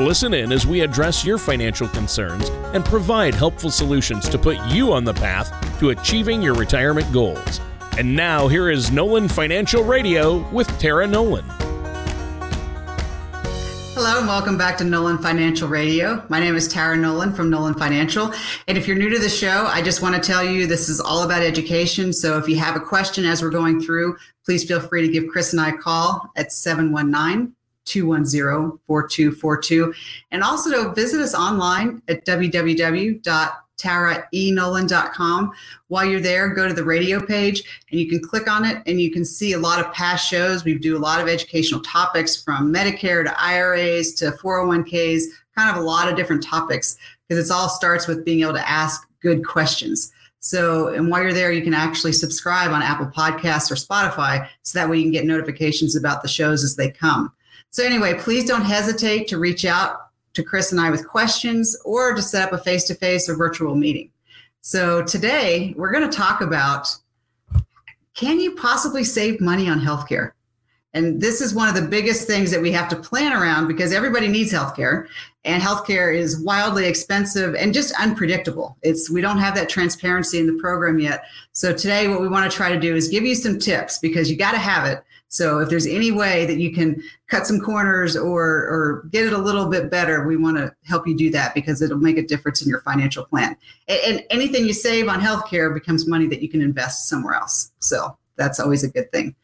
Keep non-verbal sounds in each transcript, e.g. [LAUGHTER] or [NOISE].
Listen in as we address your financial concerns and provide helpful solutions to put you on the path to achieving your retirement goals. And now, here is Nolan Financial Radio with Tara Nolan. Hello and welcome back to Nolan Financial Radio. My name is Tara Nolan from Nolan Financial. And if you're new to the show, I just want to tell you this is all about education. So if you have a question as we're going through, please feel free to give Chris and I a call at 719 210 4242. And also to visit us online at www.taraenolan.com. While you're there, go to the radio page and you can click on it and you can see a lot of past shows. We do a lot of educational topics from Medicare to IRAs to 401ks, kind of a lot of different topics because it all starts with being able to ask good questions. So, and while you're there, you can actually subscribe on Apple Podcasts or Spotify so that way you can get notifications about the shows as they come. So, anyway, please don't hesitate to reach out to Chris and I with questions or to set up a face to face or virtual meeting. So, today we're going to talk about can you possibly save money on healthcare? And this is one of the biggest things that we have to plan around because everybody needs healthcare and healthcare is wildly expensive and just unpredictable. It's we don't have that transparency in the program yet. So today what we want to try to do is give you some tips because you got to have it so if there's any way that you can cut some corners or or get it a little bit better, we want to help you do that because it'll make a difference in your financial plan. And, and anything you save on healthcare becomes money that you can invest somewhere else. So that's always a good thing.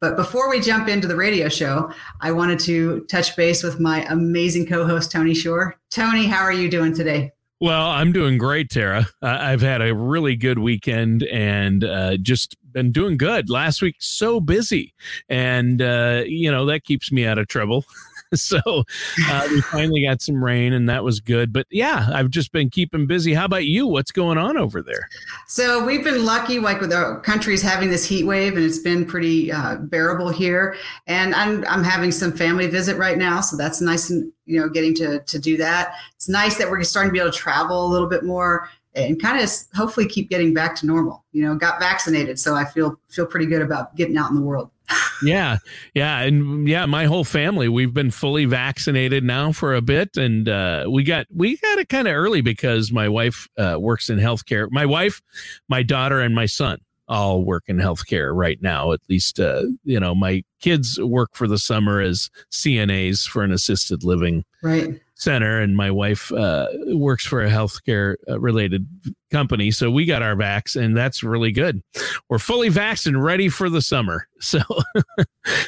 But before we jump into the radio show, I wanted to touch base with my amazing co-host Tony Shore. Tony, how are you doing today? Well, I'm doing great, Tara. I've had a really good weekend and uh, just been doing good. Last week, so busy, and uh, you know that keeps me out of trouble. [LAUGHS] [LAUGHS] so uh, we finally got some rain, and that was good. But yeah, I've just been keeping busy. How about you? What's going on over there? So we've been lucky, like with our countries having this heat wave, and it's been pretty uh, bearable here. And I'm I'm having some family visit right now, so that's nice and you know getting to to do that. It's nice that we're starting to be able to travel a little bit more and kind of hopefully keep getting back to normal. You know, got vaccinated, so I feel feel pretty good about getting out in the world. Yeah, yeah, and yeah, my whole family we've been fully vaccinated now for a bit, and uh, we got we got it kind of early because my wife uh, works in healthcare. My wife, my daughter, and my son all work in healthcare right now. At least, uh, you know, my kids work for the summer as CNAs for an assisted living right center, and my wife uh, works for a healthcare uh, related company. So we got our vax, and that's really good. We're fully vaxxed and ready for the summer. [LAUGHS] So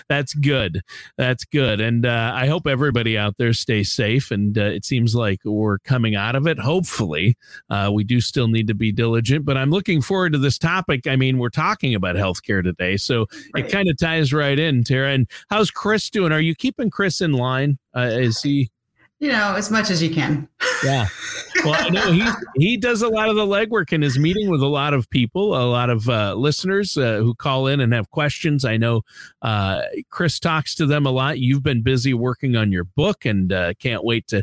that's good. That's good. And uh, I hope everybody out there stays safe. And uh, it seems like we're coming out of it. Hopefully, uh, we do still need to be diligent, but I'm looking forward to this topic. I mean, we're talking about healthcare today. So right. it kind of ties right in, Tara. And how's Chris doing? Are you keeping Chris in line? Uh, is he? You know, as much as you can. Yeah. Well, I know he he does a lot of the legwork and is meeting with a lot of people, a lot of uh, listeners uh, who call in and have questions. I know uh, Chris talks to them a lot. You've been busy working on your book, and uh, can't wait to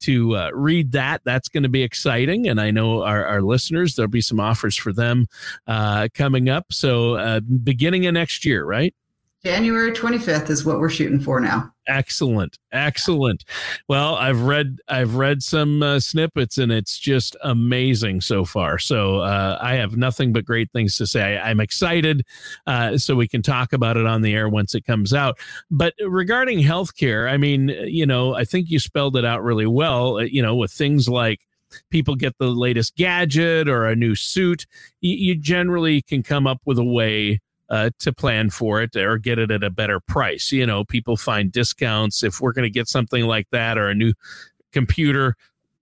to uh, read that. That's going to be exciting, and I know our, our listeners there'll be some offers for them uh, coming up. So beginning of next year, right? January 25th is what we're shooting for now. Excellent. Excellent. Well, I've read I've read some uh, snippets and it's just amazing so far. So uh, I have nothing but great things to say. I, am excited uh, so we can talk about it on the air once it comes out. But regarding healthcare, I mean, you know, I think you spelled it out really well, uh, you know, with things like people get the latest gadget or a new suit, you, you generally can come up with a way uh, to plan for it or get it at a better price. You know, people find discounts. If we're going to get something like that or a new computer,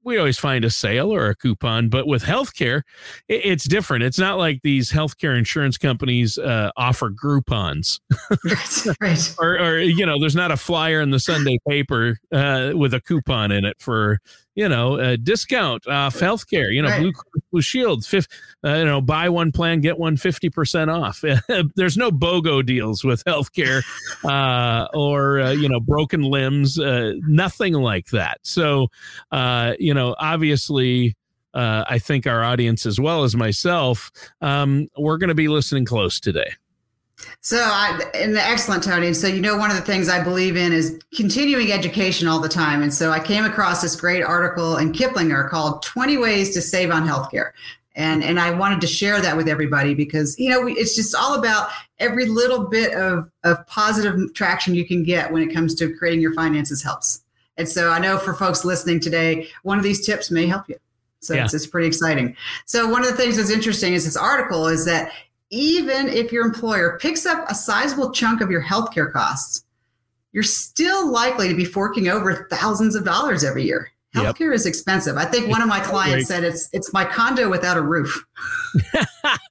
we always find a sale or a coupon. But with healthcare, it's different. It's not like these healthcare insurance companies uh, offer Groupons, [LAUGHS] right? or, or, you know, there's not a flyer in the Sunday paper uh, with a coupon in it for you know, a discount off healthcare, you know, Right. Blue Blue Shield, fifth, uh, you know, buy one plan, get one 50% off. [LAUGHS] There's no BOGO deals with healthcare [LAUGHS] uh, or, uh, you know, broken limbs, uh, nothing like that. So, uh, you know, obviously, uh, I think our audience, as well as myself, um, we're going to be listening close today. So, I, and the excellent, Tony. And so, you know, one of the things I believe in is continuing education all the time. And so, I came across this great article in Kiplinger called 20 Ways to Save on Healthcare. And, and I wanted to share that with everybody because, you know, we, it's just all about every little bit of, of positive traction you can get when it comes to creating your finances helps. And so, I know for folks listening today, one of these tips may help you. So, Yeah. it's, it's pretty exciting. So, one of the things that's interesting is this article is that even if your employer picks up a sizable chunk of your healthcare costs, you're still likely to be forking over thousands of dollars every year. Yep. Healthcare is expensive. I think one of my clients said it's it's my condo without a roof. [LAUGHS] [LAUGHS]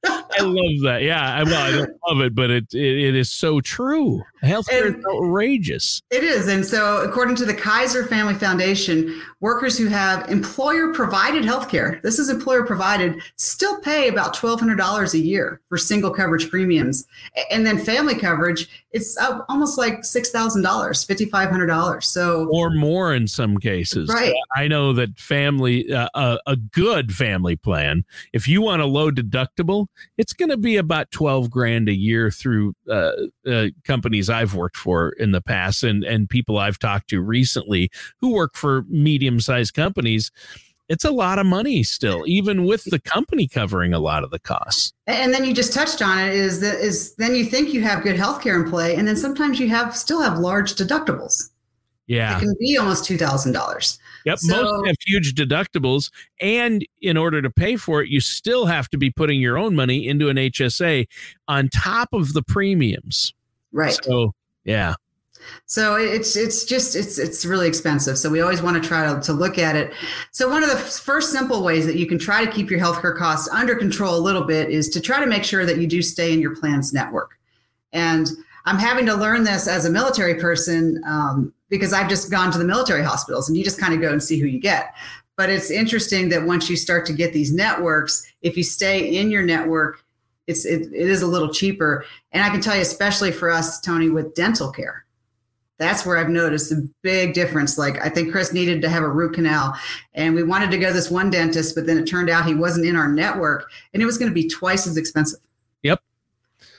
I love that. Yeah, I, well, I don't love it, but it, it it is so true. Healthcare is outrageous. It is. And so, according to the Kaiser Family Foundation, workers who have employer provided health care, this is employer provided, still pay about $1,200 a year for single coverage premiums. And then family coverage, it's almost like $6,000, $5,500. So, or more in some cases. Right. I know that family, uh, a, a good family plan, if you want a low deductible, it's going to be about 12 grand a year through uh, uh, companies I've worked for in the past and, and people I've talked to recently who work for medium sized companies. It's a lot of money still, even with the company covering a lot of the costs. and then you just touched on it is that is then you think you have good healthcare in play. And then sometimes you have still have large deductibles. Yeah. It can be almost $2,000. Yep. So- most have huge deductibles. And in order to pay for it, you still have to be putting your own money into an HSA on top of the premiums. Right. So, yeah. So it's it's just it's it's really expensive. So we always want to try to, to look at it. So one of the first simple ways that you can try to keep your healthcare costs under control a little bit is to try to make sure that you do stay in your plan's network. And I'm having to learn this as a military person um, because I've just gone to the military hospitals and you just kind of go and see who you get. But it's interesting that once you start to get these networks, if you stay in your network, it's it, it is a little cheaper. And I can tell you, especially for us, Tony, with dental care that's where I've noticed a big difference. Like I think Chris needed to have a root canal and we wanted to go to this one dentist, but then it turned out he wasn't in our network and it was going to be twice as expensive. Yep.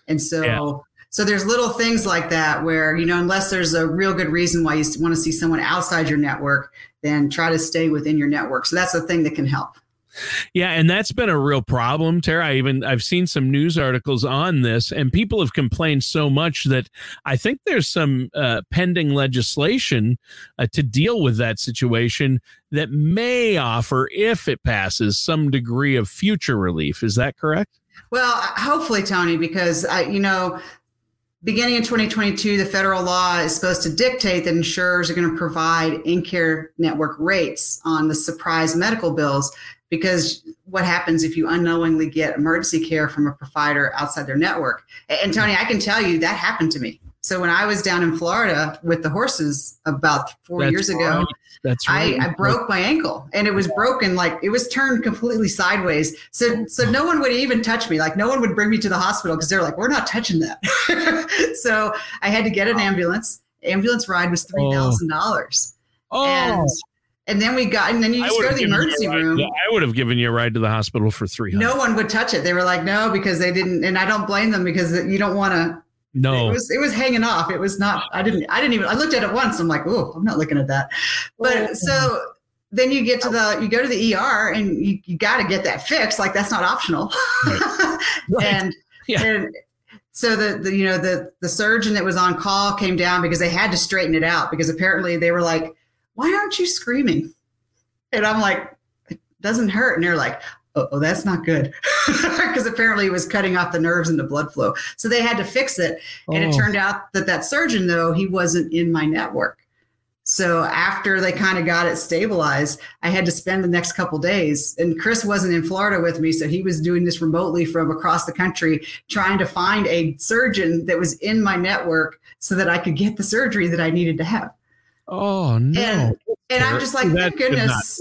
And so Yeah. so there's little things like that where, you know, unless there's a real good reason why you want to see someone outside your network, then try to stay within your network. So that's the thing that can help. Yeah, and that's been a real problem, Tara. I even I've seen some news articles on this, and people have complained so much that I think there's some uh, pending legislation uh, to deal with that situation that may offer, if it passes, some degree of future relief. Is that correct? Well, hopefully, Tony, because I, you know, beginning in 2022, the federal law is supposed to dictate that insurers are going to provide in-care network rates on the surprise medical bills. Because what happens if you unknowingly get emergency care from a provider outside their network? And Tony, I can tell you that happened to me. So when I was down in Florida with the horses about four That's years ago, right. That's right. I, I broke my ankle and it was broken like it was turned completely sideways. So so no one would even touch me. Like no one would bring me to the hospital because they're like, we're not touching that. [LAUGHS] so I had to get an ambulance. Ambulance ride was three thousand dollars. Oh, And and then we got and then you I just go to the given you emergency ride- room. I would have given you a ride to the hospital for three. No one would touch it. They were like, no, because they didn't, and I don't blame them because you don't want to No, It was it was hanging off. It was not. I didn't. I didn't even. I looked at it once. I'm like, oh, I'm not looking at that. But Oh. so then you get to the you go to the ER and you, you got to get that fixed. Like that's not optional. [LAUGHS] Right. and Yeah. and so the, the you know the the surgeon that was on call came down because they had to straighten it out because apparently they were like, why aren't you screaming? And I'm like, it doesn't hurt. And they're like, oh, oh that's not good. [LAUGHS] Because apparently it was cutting off the nerves and the blood flow. So they had to fix it. And it Oh. turned out that that surgeon, though, he wasn't in my network. So after they kind of got it stabilized, I had to spend the next couple days. And Chris wasn't in Florida with me, so he was doing this remotely from across the country, trying to find a surgeon that was in my network so that I could get the surgery that I needed to have. Oh no! And, and I'm just like, thank goodness.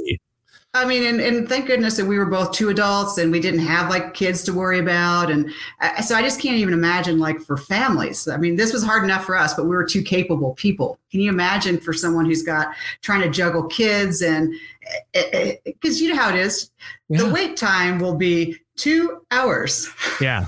I mean, and, and thank goodness that we were both two adults and we didn't have like kids to worry about. And I, so I just can't even imagine like for families. I mean, this was hard enough for us, but we were two capable people. Can you imagine for someone who's got trying to juggle kids and eh, eh, eh, because you know how it is, yeah. the wait time will be two hours. Yeah.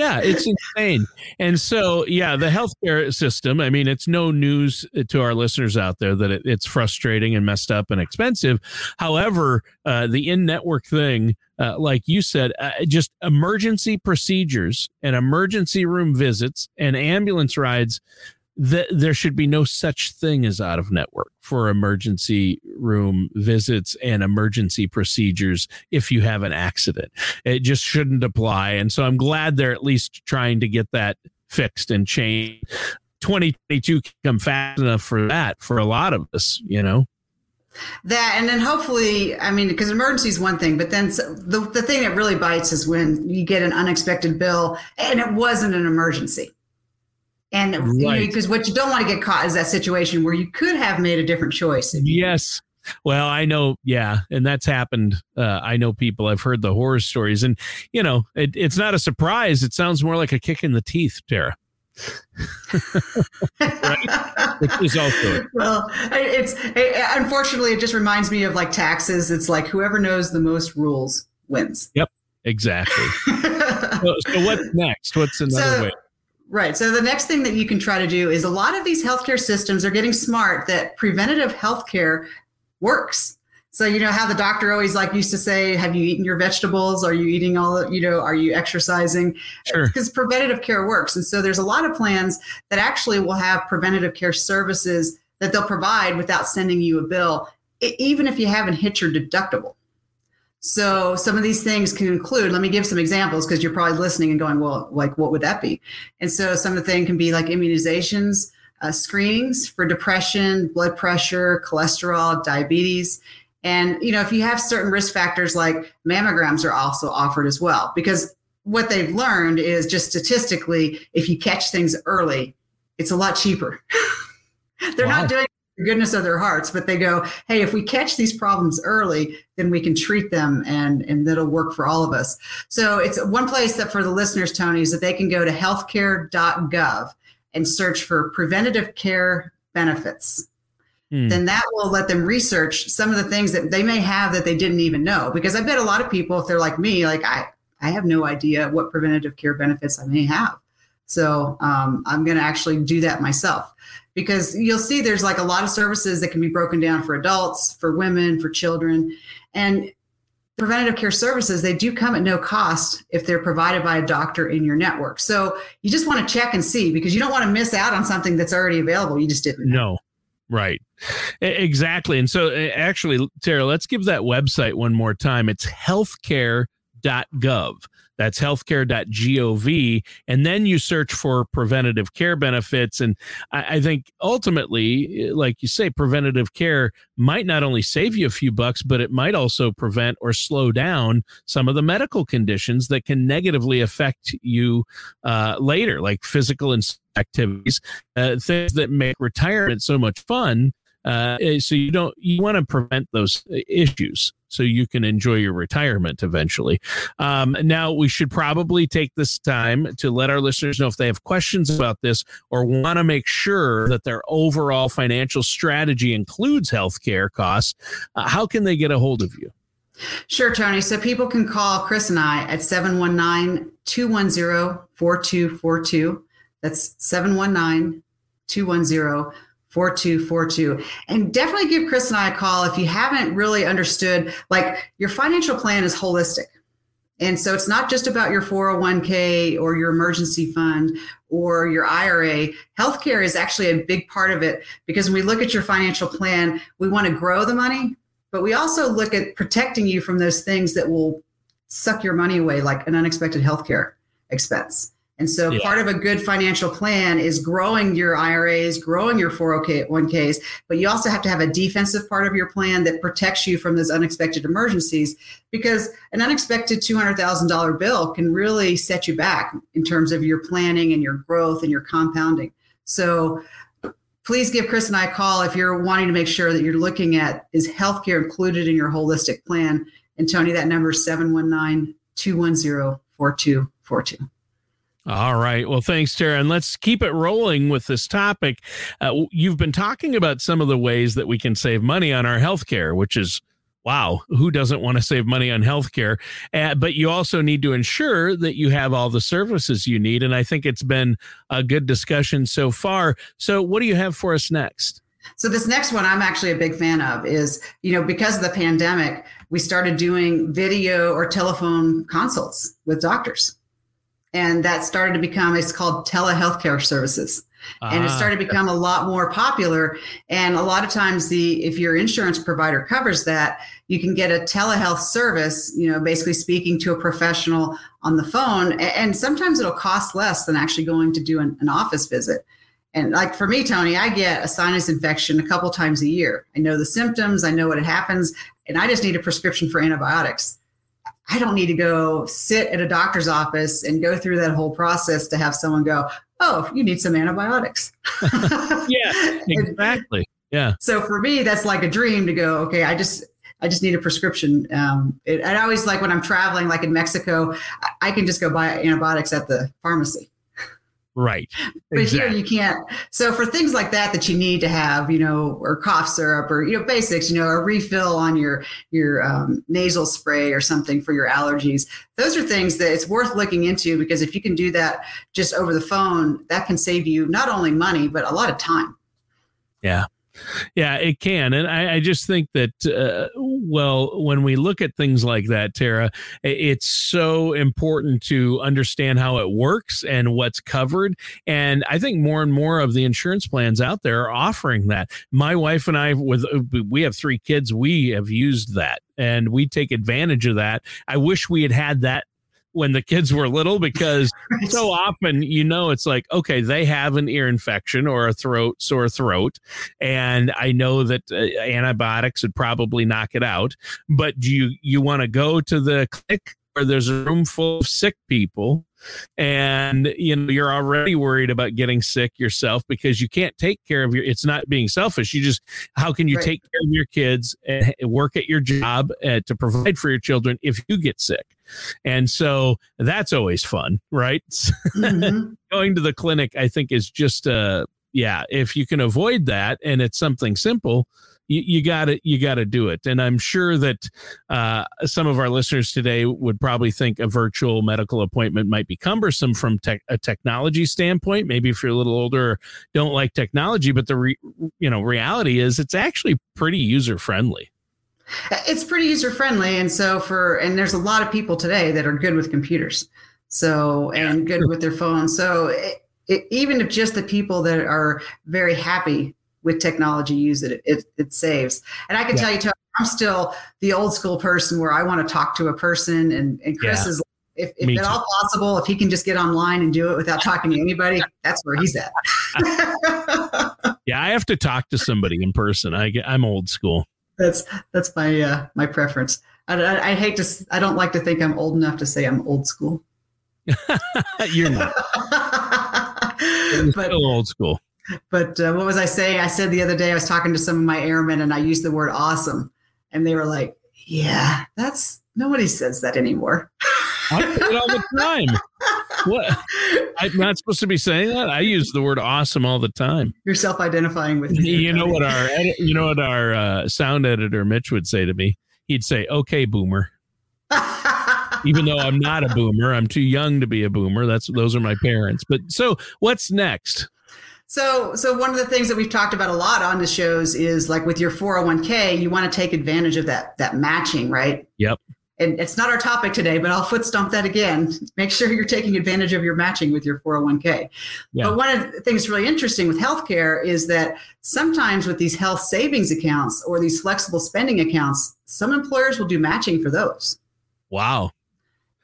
Yeah, it's insane. And so, yeah, the healthcare system, I mean, it's no news to our listeners out there that it, it's frustrating and messed up and expensive. However, uh, the in network thing, uh, like you said, uh, just emergency procedures and emergency room visits and ambulance rides that there should be no such thing as out of network for emergency room visits and emergency procedures if you have an accident. It just shouldn't apply. And so I'm glad they're at least trying to get that fixed and changed. 2022 can come fast enough for that for a lot of us, you know? That and then hopefully, I mean, because emergency is one thing, but then the, the thing that really bites is when you get an unexpected bill and it wasn't an emergency. And because right. what you don't want to get caught is that situation where you could have made a different choice. Yes. Well, I know, yeah, and that's happened. Uh, I know people. I've heard the horror stories, and you know, it, it's not a surprise. It sounds more like a kick in the teeth, Tara. [LAUGHS] right? Which is also well, it's it, unfortunately it just reminds me of like taxes. It's like whoever knows the most rules wins. Yep, exactly. [LAUGHS] so, so, what's next? What's another so, way? Right. So the next thing that you can try to do is a lot of these healthcare systems are getting smart that preventative healthcare works. So you know how the doctor always like used to say, "Have you eaten your vegetables? Are you eating all? You know, are you exercising?" Sure. Because preventative care works, and so there's a lot of plans that actually will have preventative care services that they'll provide without sending you a bill, even if you haven't hit your deductible. So some of these things can include, let me give some examples because you're probably listening and going, well, like what would that be? And so some of the things can be like immunizations, uh, screenings for depression, blood pressure, cholesterol, diabetes. And, you know, if you have certain risk factors like mammograms are also offered as well, because what they've learned is just statistically, if you catch things early, it's a lot cheaper. [LAUGHS] They're wow. not doing goodness of their hearts, but they go, hey, if we catch these problems early, then we can treat them and, and that'll work for all of us. So it's one place that for the listeners, Tony, is that they can go to healthcare.gov and search for preventative care benefits. Hmm. Then that will let them research some of the things that they may have that they didn't even know. Because I bet a lot of people, if they're like me, like I, I have no idea what preventative care benefits I may have. So um, I'm going to actually do that myself because you'll see there's like a lot of services that can be broken down for adults, for women, for children. And preventative care services, they do come at no cost if they're provided by a doctor in your network. So you just want to check and see because you don't want to miss out on something that's already available. You just didn't. Know. No. Right. Exactly. And so actually, Tara, let's give that website one more time. It's healthcare.gov. That's healthcare.gov. And then you search for preventative care benefits. And I, I, think ultimately, like you say, preventative care might not only save you a few bucks, but it might also prevent or slow down some of the medical conditions that can negatively affect you uh, later, like physical and activities, uh, things that make retirement so much fun. Uh, so you don't you want to prevent those issues so you can enjoy your retirement eventually. Um, now, we should probably take this time to let our listeners know if they have questions about this or want to make sure that their overall financial strategy includes healthcare costs. Uh, how can they get a hold of you? Sure, Tony. So people can call Chris and I at 719 210 4242. That's 719 210 4242. And definitely give Chris and I a call if you haven't really understood, like your financial plan is holistic. And so it's not just about your 401k or your emergency fund or your IRA. Healthcare is actually a big part of it because when we look at your financial plan, we want to grow the money, but we also look at protecting you from those things that will suck your money away, like an unexpected healthcare expense. And so yeah. part of a good financial plan is growing your IRAs, growing your 401ks, but you also have to have a defensive part of your plan that protects you from those unexpected emergencies because an unexpected $200,000 bill can really set you back in terms of your planning and your growth and your compounding. So please give Chris and I a call if you're wanting to make sure that you're looking at is healthcare included in your holistic plan. And Tony, that number is 719 210 4242. All right. Well, thanks, Tara. And let's keep it rolling with this topic. Uh, you've been talking about some of the ways that we can save money on our healthcare, which is wow, who doesn't want to save money on healthcare? Uh, but you also need to ensure that you have all the services you need. And I think it's been a good discussion so far. So, what do you have for us next? So this next one I'm actually a big fan of is, you know, because of the pandemic, we started doing video or telephone consults with doctors. And that started to become it's called telehealthcare services. And it ah, started to become a lot more popular. And a lot of times the if your insurance provider covers that you can get a telehealth service you know basically speaking to a professional on the phone. And sometimes it'll cost less than actually going to do an, an office visit. And like for me tony i get a sinus infection a couple times a year. I know the symptoms i know what it happens and i just need a prescription for antibiotics I don't need to go sit at a doctor's office and go through that whole process to have someone go, oh, you need some antibiotics. [LAUGHS] yeah, [LAUGHS] exactly. Yeah. So for me, that's like a dream to go, okay, I just, I just need a prescription. Um, it, I always like when I'm traveling, like in Mexico, I, I can just go buy antibiotics at the pharmacy. Right. But exactly. here you can't. So for things like that that you need to have, you know, or cough syrup or you know basics, you know, a refill on your your um, nasal spray or something for your allergies. Those are things that it's worth looking into because if you can do that just over the phone, that can save you not only money but a lot of time. Yeah. Yeah, it can. And I, I just think that, uh, well, when we look at things like that, Tara, it's so important to understand how it works and what's covered. And I think more and more of the insurance plans out there are offering that. My wife and I, with we have three kids, we have used that and we take advantage of that. I wish we had had that when the kids were little because [LAUGHS] so often you know it's like okay they have an ear infection or a throat sore throat and i know that uh, antibiotics would probably knock it out but do you you want to go to the clinic where there's a room full of sick people and you know you're already worried about getting sick yourself because you can't take care of your it's not being selfish you just how can you right. take care of your kids and work at your job uh, to provide for your children if you get sick and so that's always fun right? [LAUGHS] Mm-hmm. going to the clinic i think is just uh yeah if you can avoid that and it's something simple you, you gotta you gotta do it. And i'm sure that uh, some of our listeners today would probably think a virtual medical appointment might be cumbersome from tech, a technology standpoint. Maybe if you're a little older don't like technology but the re, you know reality is it's actually pretty user friendly it's pretty user friendly and so for and there's a lot of people today that are good with computers so and good with their phones so it, it, even if just the people that are very happy with technology use it, it, it saves. And I can yeah. tell you, too, I'm still the old school person where I want to talk to a person. And, and Chris yeah. is, if, if at all possible, if he can just get online and do it without talking to anybody, that's where he's at. [LAUGHS] yeah, I have to talk to somebody in person. I I'm old school. That's that's my uh, my preference. I, I, I hate to. I don't like to think I'm old enough to say I'm old school. [LAUGHS] You're not. [LAUGHS] but, still old school. But uh, what was I saying? I said the other day I was talking to some of my airmen and I used the word awesome, and they were like, "Yeah, that's nobody says that anymore." I say it all the [LAUGHS] time. What? I'm not supposed to be saying that. I use the word awesome all the time. You're self-identifying with. Me. You know what our edit, you know what our uh, sound editor Mitch would say to me. He'd say, "Okay, boomer." [LAUGHS] Even though I'm not a boomer, I'm too young to be a boomer. That's those are my parents. But so, what's next? So, so one of the things that we've talked about a lot on the shows is like with your 401k, you want to take advantage of that that matching, right? Yep. And it's not our topic today, but I'll foot stomp that again. Make sure you're taking advantage of your matching with your 401k. Yeah. But one of the things really interesting with healthcare is that sometimes with these health savings accounts or these flexible spending accounts, some employers will do matching for those. Wow.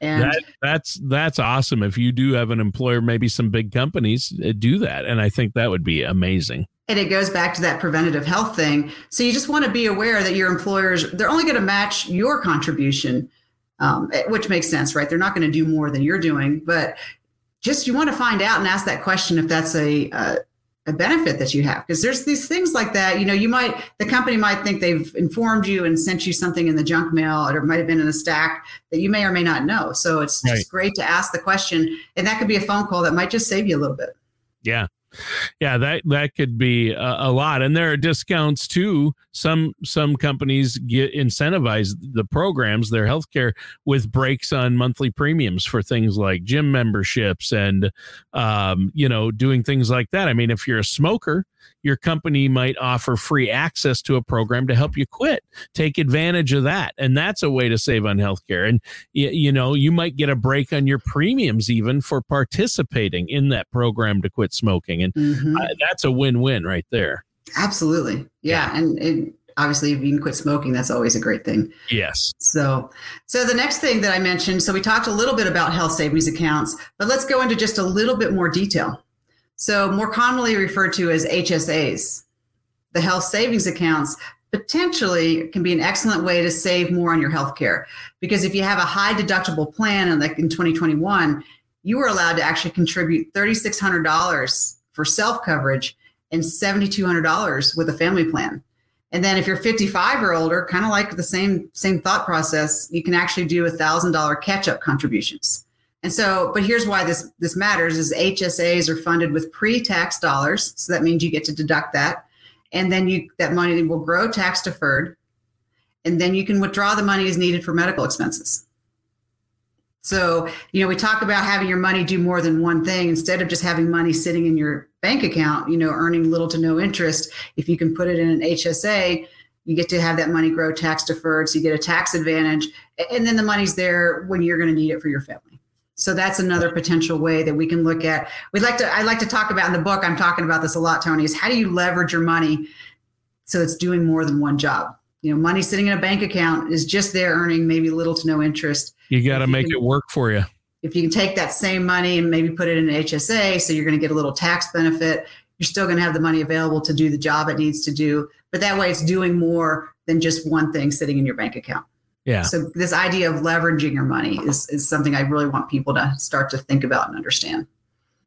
And that, that's that's awesome. If you do have an employer, maybe some big companies uh, do that, and I think that would be amazing. And it goes back to that preventative health thing. So you just want to be aware that your employers they're only going to match your contribution, um, eh, which makes sense, right? They're not going to do more than you're doing, but just you want to find out and ask that question if that's a, a a benefit that you have because there's these things like that you know you might the company might think they've informed you and sent you something in the junk mail or it might have been in a stack that you may or may not know so it's right. just great to ask the question and that could be a phone call that might just save you a little bit yeah yeah that that could be a, a, lot. And there are discounts too. Some some companies get incentivize the programs their healthcare with breaks on monthly premiums for things like gym memberships and um, you know doing things like that. I mean if you're a smoker your company might offer free access to a program to help you quit. Take advantage of that. And that's a way to save on healthcare. And, you, you know, you might get a break on your premiums even for participating in that program to quit smoking. And mm-hmm. uh, that's a win win right there. Absolutely. Yeah. yeah. And, and obviously if you can quit smoking that's always a great thing yes so so the next thing that i mentioned so we talked a little bit about health savings accounts but let's go into just a little bit more detail so, more commonly referred to as HSAs, the health savings accounts potentially can be an excellent way to save more on your health care. Because if you have a high deductible plan, and like in 2021, you were allowed to actually contribute $3,600 for self coverage and $7,200 with a family plan. And then if you're 55 or older, kind of like the same same thought process, you can actually do a thousand dollar catch up contributions. And so, but here's why this this matters: is HSAs are funded with pre-tax dollars, so that means you get to deduct that, and then you that money will grow tax deferred, and then you can withdraw the money as needed for medical expenses. So, you know, we talk about having your money do more than one thing instead of just having money sitting in your bank account, you know, earning little to no interest. If you can put it in an HSA, you get to have that money grow tax deferred, so you get a tax advantage, and then the money's there when you're going to need it for your family. So that's another potential way that we can look at. We'd like to, I like to talk about in the book, I'm talking about this a lot, Tony, is how do you leverage your money so it's doing more than one job? You know, money sitting in a bank account is just there earning maybe little to no interest. You got to make can, it work for you. If you can take that same money and maybe put it in an HSA, so you're going to get a little tax benefit, you're still going to have the money available to do the job it needs to do. But that way it's doing more than just one thing sitting in your bank account. Yeah. So this idea of leveraging your money is, is something I really want people to start to think about and understand.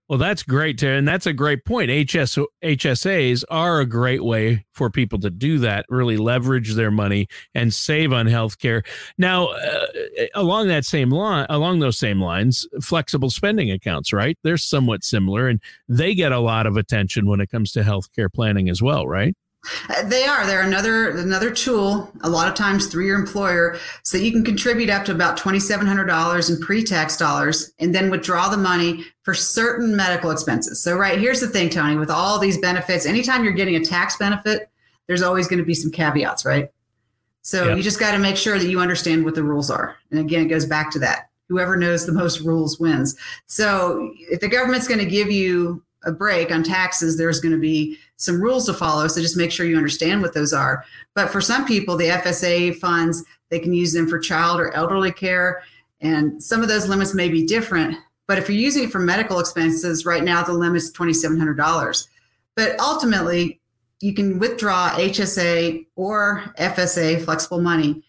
Well, that's great, Tara, and that's a great point. HS, HSAs are a great way for people to do that, really leverage their money and save on healthcare. Now, uh, along that same line, along those same lines, flexible spending accounts, right? They're somewhat similar, and they get a lot of attention when it comes to healthcare planning as well, right? Uh, they are. They're another another tool. A lot of times through your employer, so you can contribute up to about twenty seven hundred dollars in pre tax dollars, and then withdraw the money for certain medical expenses. So, right here's the thing, Tony. With all these benefits, anytime you're getting a tax benefit, there's always going to be some caveats, right? So yep. you just got to make sure that you understand what the rules are. And again, it goes back to that. Whoever knows the most rules wins. So if the government's going to give you a break on taxes, there's going to be some rules to follow. So just make sure you understand what those are. But for some people, the FSA funds, they can use them for child or elderly care. And some of those limits may be different. But if you're using it for medical expenses, right now the limit is $2,700. But ultimately, you can withdraw HSA or FSA flexible money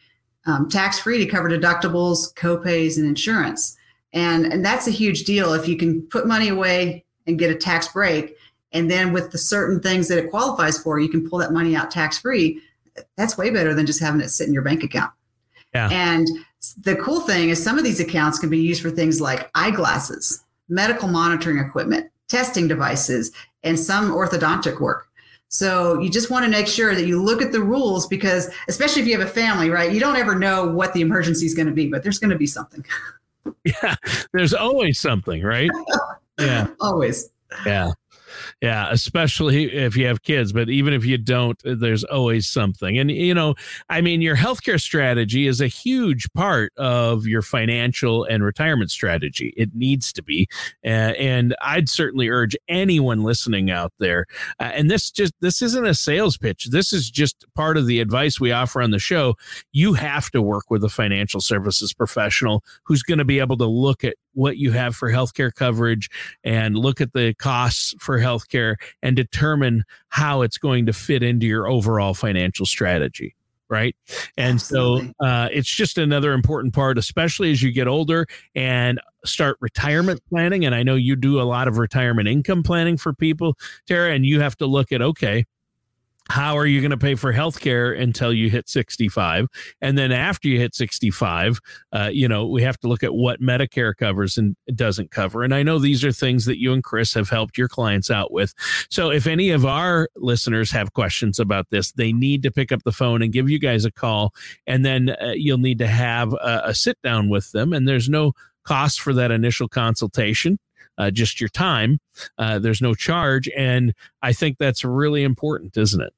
um, tax free to cover deductibles, copays, and insurance. And, and that's a huge deal. If you can put money away and get a tax break. And then with the certain things that it qualifies for, you can pull that money out tax free. That's way better than just having it sit in your bank account. Yeah. And the cool thing is some of these accounts can be used for things like eyeglasses, medical monitoring equipment, testing devices, and some orthodontic work. So you just want to make sure that you look at the rules because especially if you have a family, right? You don't ever know what the emergency is going to be, but there's going to be something. [LAUGHS] Yeah, there's always something, right? [LAUGHS] Yeah. [LAUGHS] Always. Yeah. Yeah, especially if you have kids, but even if you don't, there's always something. And, you know, I mean, your healthcare strategy is a huge part of your financial and retirement strategy. It needs to be. Uh, and I'd certainly urge anyone listening out there, uh, and this just, this isn't a sales pitch. This is just part of the advice we offer on the show. You have to work with a financial services professional who's going to be able to look at what you have for healthcare coverage and look at the costs for healthcare and determine how it's going to fit into your overall financial strategy. right? And Absolutely. so uh, it's just another important part, especially as you get older and start retirement planning. And I know you do a lot of retirement income planning for people, Tara, and you have to look at okay, how are you going to pay for health care until you hit 65 and then after you hit 65 uh, you know we have to look at what medicare covers and doesn't cover and i know these are things that you and chris have helped your clients out with so if any of our listeners have questions about this they need to pick up the phone and give you guys a call and then uh, you'll need to have a, a sit down with them and there's no cost for that initial consultation uh, just your time. Uh, there's no charge. And I think that's really important, isn't it?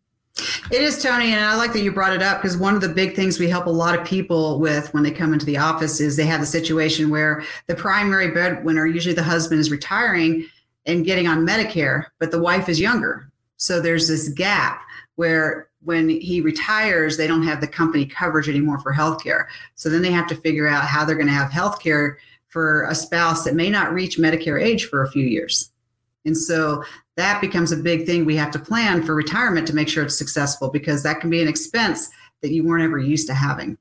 It is, Tony, and I like that you brought it up because one of the big things we help a lot of people with when they come into the office is they have the situation where the primary breadwinner, usually the husband, is retiring and getting on Medicare, but the wife is younger. So there's this gap where when he retires, they don't have the company coverage anymore for healthcare. So then they have to figure out how they're going to have healthcare for a spouse that may not reach Medicare age for a few years. And so that becomes a big thing we have to plan for retirement to make sure it's successful because that can be an expense that you weren't ever used to having.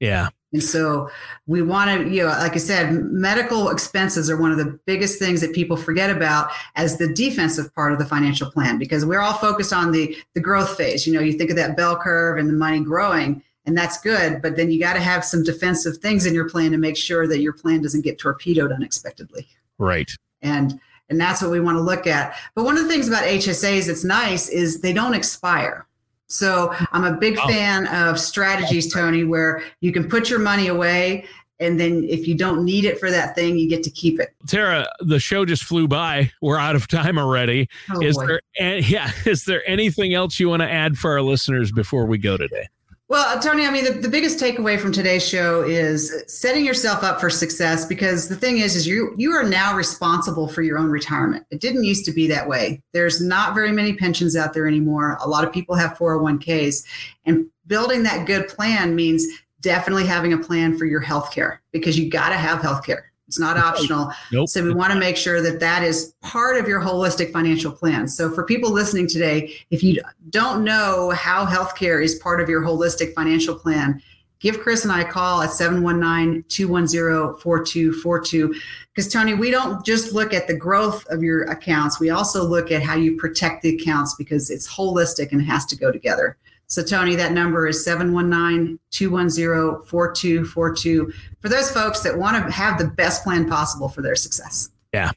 Yeah. And so we want to, you know, like I said, medical expenses are one of the biggest things that people forget about as the defensive part of the financial plan because we're all focused on the the growth phase. You know, you think of that bell curve and the money growing, and that's good, but then you got to have some defensive things in your plan to make sure that your plan doesn't get torpedoed unexpectedly. Right. And and that's what we want to look at. But one of the things about HSAs that's nice is they don't expire. So I'm a big oh. fan of strategies, Tony, where you can put your money away and then if you don't need it for that thing, you get to keep it. Tara, the show just flew by. We're out of time already. Oh, is boy. there [LAUGHS] yeah, is there anything else you want to add for our listeners before we go today? Well, Tony, I mean, the, the biggest takeaway from today's show is setting yourself up for success because the thing is, is you you are now responsible for your own retirement. It didn't used to be that way. There's not very many pensions out there anymore. A lot of people have 401ks, and building that good plan means definitely having a plan for your health care because you got to have health care. It's not optional. Nope. So we want to make sure that that is part of your holistic financial plan. So for people listening today, if you don't know how healthcare is part of your holistic financial plan, give Chris and I a call at 719-210-4242 because Tony, we don't just look at the growth of your accounts. We also look at how you protect the accounts because it's holistic and it has to go together. So, Tony, that number is 719 210 4242 for those folks that want to have the best plan possible for their success. Yeah.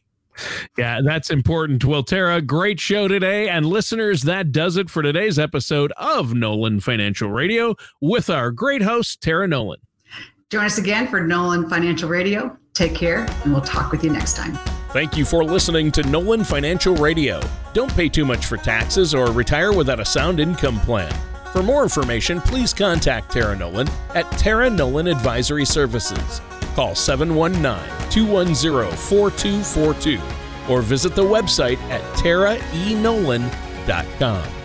Yeah, that's important. Well, Tara, great show today. And listeners, that does it for today's episode of Nolan Financial Radio with our great host, Tara Nolan. Join us again for Nolan Financial Radio. Take care, and we'll talk with you next time. Thank you for listening to Nolan Financial Radio. Don't pay too much for taxes or retire without a sound income plan. For more information, please contact Tara Nolan at Tara Nolan Advisory Services. Call 719 210 4242 or visit the website at taraenolan.com.